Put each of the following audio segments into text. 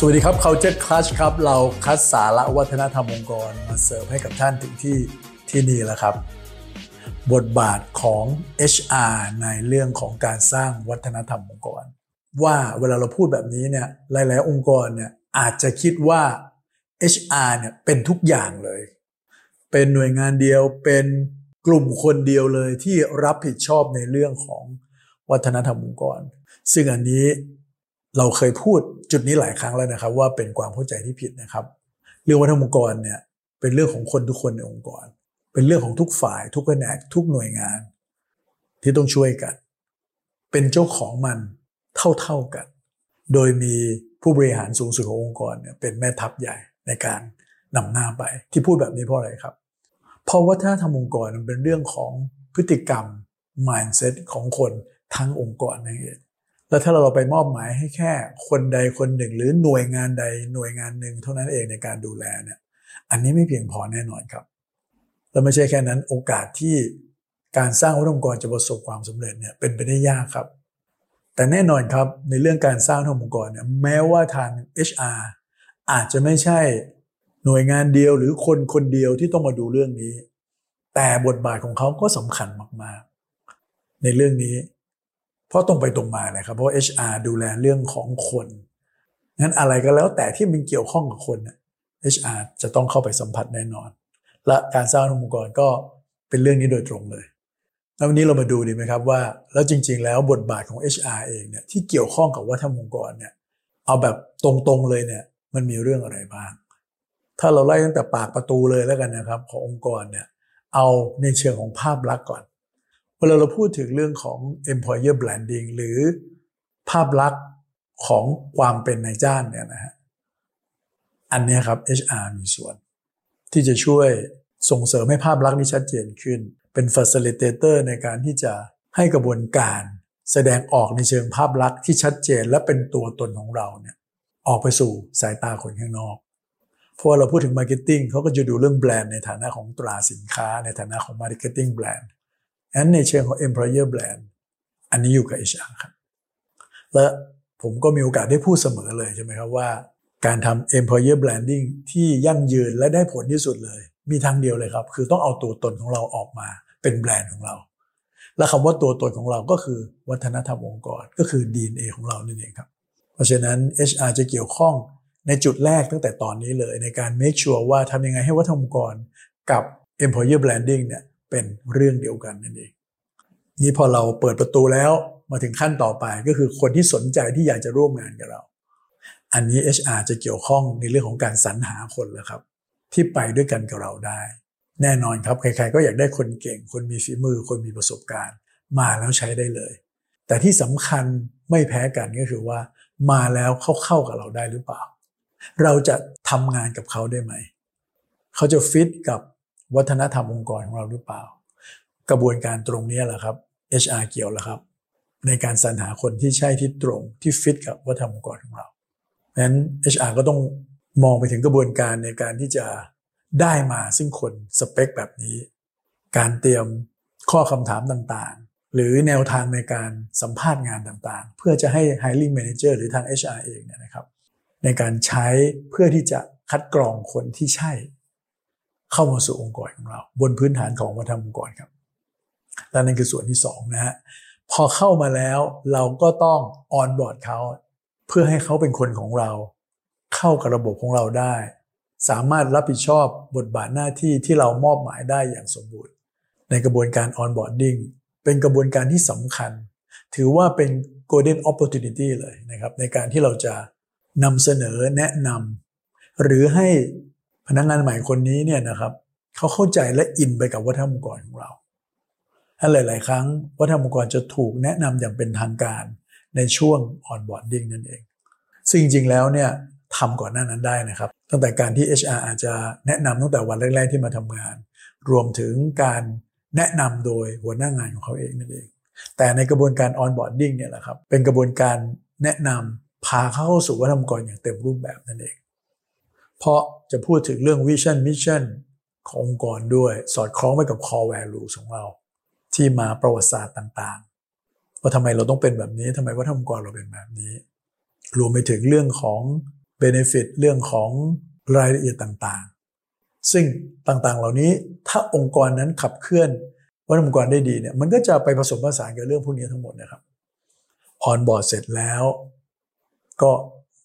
สวัสดีครับ Culture Clash ครับ เราคัดสาระวัฒนธรรมองค์กรมาเสิร์ฟให้กับท่านถึงที่ที่นี่แล้วครับ บทบาทของ HR ในเรื่องของการสร้างวัฒนธรรมองค์กร ว่าเวลาเราพูดแบบนี้เนี่ยหลาย ๆ องค์กรเนี่ยอาจจะคิดว่า HR เนี่ยเป็นทุกอย่างเลย เป็นหน่วยงานเดียวเป็นกลุ่มคนเดียวเลยที่รับผิดชอบในเรื่องของวัฒนธรรมองค์กร ซึ่งอันนี้ เราเคยพูดจุดนี้หลายครั้งแล้วนะครับ ว่าเป็นความเข้าใจที่ผิดนะครับ เรื่องวัฒนธรรมองค์กรเนี่ยเป็นเรื่องของคนทุกคนในองค์กร เป็นเรื่องของทุกฝ่าย ทุกแผนกทุกหน่วยงาน ที่ต้องช่วยกัน เป็นเจ้าของมันเท่าๆกัน โดยมีผู้บริหารสูงสุดขององค์กรเนี่ยเป็นแม่ทัพใหญ่ในการนำหน้าไป ที่พูดแบบนี้เพราะอะไรครับ เพราะว่าถ้าทำองค์กรมันเป็นเรื่องของพฤติกรรม mindset ของคนทั้งองค์กรนั่นเอง แล้วถ้าเราไปมอบหมายให้แค่คนใดคนหนึ่ง หรือหน่วยงานใดหน่วยงานหนึ่งเท่านั้นเองในการดูแลเนี่ยอันนี้ไม่เพียงพอแน่นอนครับ แล้วไม่ใช่แค่นั้นโอกาสที่การสร้างองค์กรจะประสบความสำเร็จเนี่ยเป็นไปได้ยากครับ แต่แน่นอนครับในเรื่องการสร้างองค์กรเนี่ยแม้ว่าทาง HR อาจจะไม่ใช่หน่วยงานเดียวหรือคนคนเดียวที่ต้องมาดูเรื่องนี้ แต่บทบาทของเขาก็สำคัญมากๆ ในเรื่องนี้ เพราะตรงไปตรงมาเลยครับ เพราะ HR ดูแลเรื่องของคนงั้นอะไรก็แล้วแต่ที่มันเกี่ยวข้องกับคน HR จะต้องเข้าไปสัมผัสแน่นอน และการสร้างองค์กรก็เป็นเรื่องนี้โดยตรงเลย แล้ววันนี้เรามาดูดีไหมครับว่า แล้วจริง ๆ แล้วบทบาทของ HR เองเนี่ยที่เกี่ยวข้องกับวัฒนธรรมองค์กรเนี่ยเอาแบบตรงๆเลยเนี่ยมันมีเรื่องอะไรบ้าง ถ้าเราไล่ตั้งแต่ปากประตูเลยแล้วกันนะครับ ขององค์กรเนี่ยเอาในเชิงของภาพลักษณ์ก่อน เวลาเราพูดถึงเรื่องของ employer branding หรือภาพลักษณ์ของความเป็นนายจ้างเนี่ยนะฮะอันนี้ครับ HR มีส่วน ที่จะช่วยส่งเสริมให้ภาพลักษณ์นี้ชัดเจนขึ้น เป็น facilitator ในการที่จะให้กระบวนการแสดงออกในเชิงภาพลักษณ์ที่ชัดเจนและเป็นตัวตนของเราเนี่ยออกไปสู่สายตาคนข้างนอก เพราะเราพูดถึง marketing เขาก็จะดูเรื่องแบรนด์ในฐานะของตราสินค้า ในฐานะของ marketing brand อันในเชิงของ employer brand อันนี้อยู่กับ HR ครับ และผมก็มีโอกาสได้พูดเสมอเลยใช่ไหมครับว่า การทำ employer branding ที่ยั่งยืนและได้ผลที่สุดเลย มีทางเดียวเลยครับ คือต้องเอาตัวตนของเราออกมาเป็นแบรนด์ของเรา และคำว่าตัวตนของเราก็คือวัฒนธรรมองค์กรก็คือ DNA ของเรานั่นเองครับ เพราะฉะนั้น HR จะเกี่ยวข้องในจุดแรกตั้งแต่ตอนนี้เลยในการ make sure ว่าทำยังไงให้วัฒนธรรมองค์กรกับ employer branding เนี่ย เป็นเรื่องเดียวกันนั่นเองนี่พอเราเปิดประตูแล้วมาถึงขั้นต่อไปก็คือคนที่สนใจที่อยากจะร่วมงานกับเรา อันนี้ HR จะเกี่ยวข้องในเรื่องของการสรรหาคนแล้วครับ ที่ไปด้วยกันกับเราได้ แน่นอนครับ ใครๆก็อยากได้คนเก่ง คนมีฝีมือ คนมีประสบการณ์ มาแล้วใช้ได้เลย แต่ที่สำคัญไม่แพ้กันก็คือว่า มาแล้วเขาเข้ากับเราได้หรือเปล่า เราจะทำงานกับเขาได้ไหม เขาจะฟิตกับ วัฒนธรรมองค์กรของเราหรือเปล่า กระบวนการตรงนี้แหละครับ HR เกี่ยวแล้วครับ ในการสรรหาคนที่ใช่ที่ตรงที่ฟิตกับวัฒนธรรมองค์กรของเราเพราะฉะนั้น HR ก็ต้องมองไปถึงกระบวนการในการที่จะได้มาซึ่งคนสเปคแบบนี้ การเตรียมข้อคำถามต่างๆ หรือแนวทางในการสัมภาษณ์งานต่างๆ เพื่อจะให้ hiring manager หรือทาง HR เองเนี่ยนะครับ ในการใช้เพื่อที่จะคัดกรองคนที่ใช่ เข้ามาสู่องค์กรของเรา บนพื้นฐานของวัฒนธรรมองค์กรครับและนั่นคือส่วนที่สองนะฮะพอเข้ามาแล้วเราก็ต้องออนบอร์ดเขาเพื่อให้เขาเป็นคนของเรา เข้ากับระบบของเราได้ สามารถรับผิดชอบบทบาทหน้าที่ที่เรามอบหมายได้อย่างสมบูรณ์ ในกระบวนการ onboarding เป็นกระบวนการที่สำคัญ ถือว่าเป็น golden opportunity เลยนะครับ ในการที่เราจะนำเสนอแนะนำหรือให้ พนักงานใหม่คนนี้เนี่ยนะครับเขาเข้าใจและอินไปกับวัฒนธรรมองค์กรของเราถ้าหลาย ๆ ครั้งวัฒนธรรมองค์กรจะถูกแนะนำอย่างเป็นทางการในช่วง onboarding นั่นเอง ซึ่งจริง ๆ แล้วเนี่ยทำก่อนหน้านั้นได้นะครับ ตั้งแต่การที่ HR อาจจะแนะนำตั้งแต่วันแรก ๆ ที่มาทำงาน รวมถึงการแนะนำโดยหัวหน้างานของเขาเองนั่นเอง แต่ในกระบวนการ onboarding เนี่ยแหละครับเป็นกระบวนการแนะนำพาเข้าสู่วัฒนธรรมองค์กรอย่างเต็มรูปแบบนั่นเอง เพราะจะพูดถึงเรื่อง vision mission ขององค์กรด้วยสอดคล้องไปกับ core value ของเรา ที่มาประวัติศาสตร์ต่างๆ ว่าทำไมเราต้องเป็นแบบนี้ทำไมว่าทำองค์กรเราเป็นแบบนี้ รวมไปถึงเรื่องของ benefit เรื่องของรายละเอียดต่างๆ ซึ่งต่างๆเหล่านี้ถ้าองค์กรนั้นขับเคลื่อนวัฒนธรรมองค์กรได้ดีเนี่ยมันก็จะไปผสมผสานกับเรื่องพวกนี้ทั้งหมดนะครับออนบอร์ดเสร็จแล้ว ก็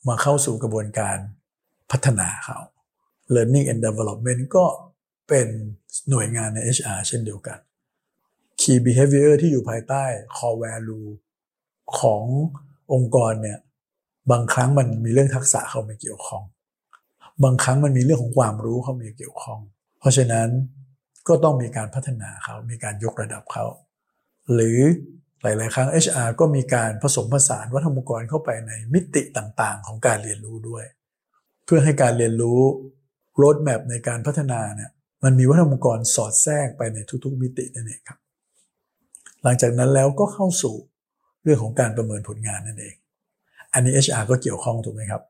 มาเข้าสู่กระบวนการ พัฒนาเขา learning and development ก็เป็นหน่วยงานใน HR เช่นเดียวกัน key behavior ที่อยู่ภายใต้ core value ขององค์กรเนี่ยบางครั้งมันมีเรื่องทักษะเข้ามาเกี่ยวข้อง บางครั้งมันมีเรื่องของความรู้เข้ามาเกี่ยวข้อง เพราะฉะนั้นก็ต้องมีการพัฒนาเขา มีการยกระดับเขา หรือหลาย ๆ ครั้ง HR ก็มีการผสมผสานวัฒนธรรมกรเข้าไปในมิติต่าง ๆ ของการเรียนรู้ด้วย เพื่อให้การเรียนรู้โรดแมพในการพัฒนาเนี่ยมันมีวัฒนธรรมกรสอดแทรกไปในทุกๆมิตินั่นเองครับ หลังจากนั้นแล้วก็เข้าสู่เรื่องของการประเมินผลงานนั่นเอง อันนี้ HR ก็เกี่ยวข้องถูกไหมครับ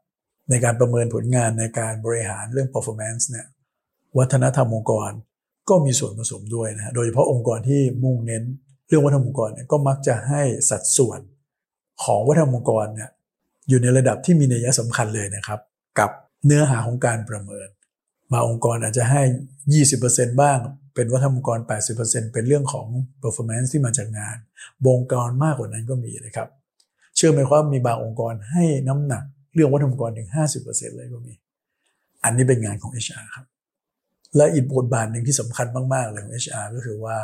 ในการประเมินผลงานในการบริหารเรื่อง performance เนี่ยวัฒนธรรมองค์กรก็มีส่วนผสมด้วยนะโดยเฉพาะองค์กรที่มุ่งเน้นเรื่องวัฒนธรรมองค์กรเนี่ยก็มักจะให้สัดส่วนของวัฒนธรรมองค์กรเนี่ยอยู่ในระดับที่มีนัยสำคัญเลยนะครับ กับ เนื้อหาของการประเมินบางองค์กรอาจจะให้ 20%บ้าง เป็นวัฒนธรรมองค์กร 80%เป็นเรื่องของ performance ที่มาจากงานบงกรมากกว่านั้นก็มีนะครับ เชื่อไหมว่ามีบางองค์กรให้น้ำหนัก เรื่องวัฒนธรรมองค์กรถึง 50%เลยก็มี อันนี้เป็นงานของ HR ครับ และอีกบทบาทหนึ่งที่สำคัญมากๆเลยของ HR ก็คือว่า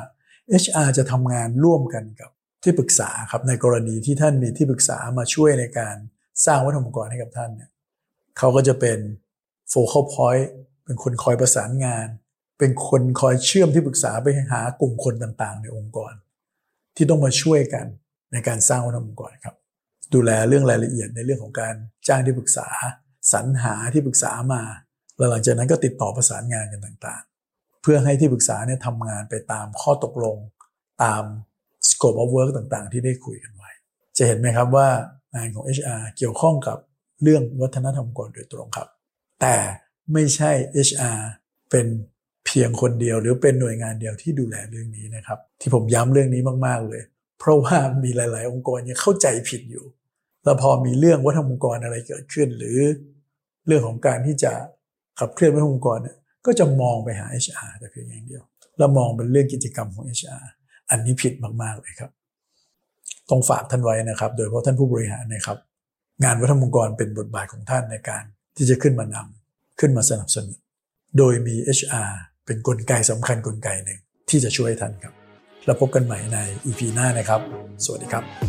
HR จะทำงานร่วมกันกับที่ปรึกษาครับในกรณีที่ท่านมีที่ปรึกษามาช่วยในการสร้างวัฒนธรรมองค์กรให้กับท่านเนี่ย เขาก็จะเป็น focal point เป็นคนคอยประสานงาน เป็นคนคอยเชื่อมที่ปรึกษาไปหากลุ่มคนต่างๆ ในองค์กร ที่ต้องมาช่วยกันในการสร้างวัฒนธรรมองค์กรครับ ดูแลเรื่องรายละเอียดในเรื่องของการจ้างที่ปรึกษา สรรหาที่ปรึกษามาแล้วหลังจากนั้นก็ติดต่อประสานงานกันต่างๆ เพื่อให้ที่ปรึกษาเนี่ยทำงานไปตามข้อตกลง ตาม scope of work ต่างๆ ที่ได้คุยกันไว้ จะเห็นไหมครับว่างานของ HR เกี่ยวข้องกับ เรื่องวัฒนธรรมองค์กรโดยตรงครับ แต่ไม่ใช่ HR เป็นเพียงคนเดียวหรือเป็นหน่วยงานเดียวที่ดูแลเรื่องนี้นะครับ ที่ผมย้ำเรื่องนี้มากๆเลย เพราะว่ามีหลาย ๆ องค์กรยังเข้าใจผิดอยู่ แล้วพอมีเรื่องวัฒนธรรมองค์กรอะไรเกิดขึ้น หรือเรื่องของการที่จะขับเคลื่อนวัฒนธรรมองค์กรเนี่ยก็จะมองไปหา HR แต่เพียงอย่างเดียว แล้วมองเป็นเรื่องกิจกรรมของ HR อันนี้ผิดมากๆเลยครับ ต้องฝากท่านไว้นะครับ โดยเฉพาะท่านผู้บริหารนะครับ งานวัฒนธรรมองค์กรเป็นบทบาทของท่านในการที่จะขึ้นมานำขึ้นมาสนับสนุน โดยมี HR เป็นนกลไกสำคัญกลไกหนึ่งที่จะช่วยท่านครับ แล้วพบกันใหม่ใน EP หน้านะครับ สวัสดีครับ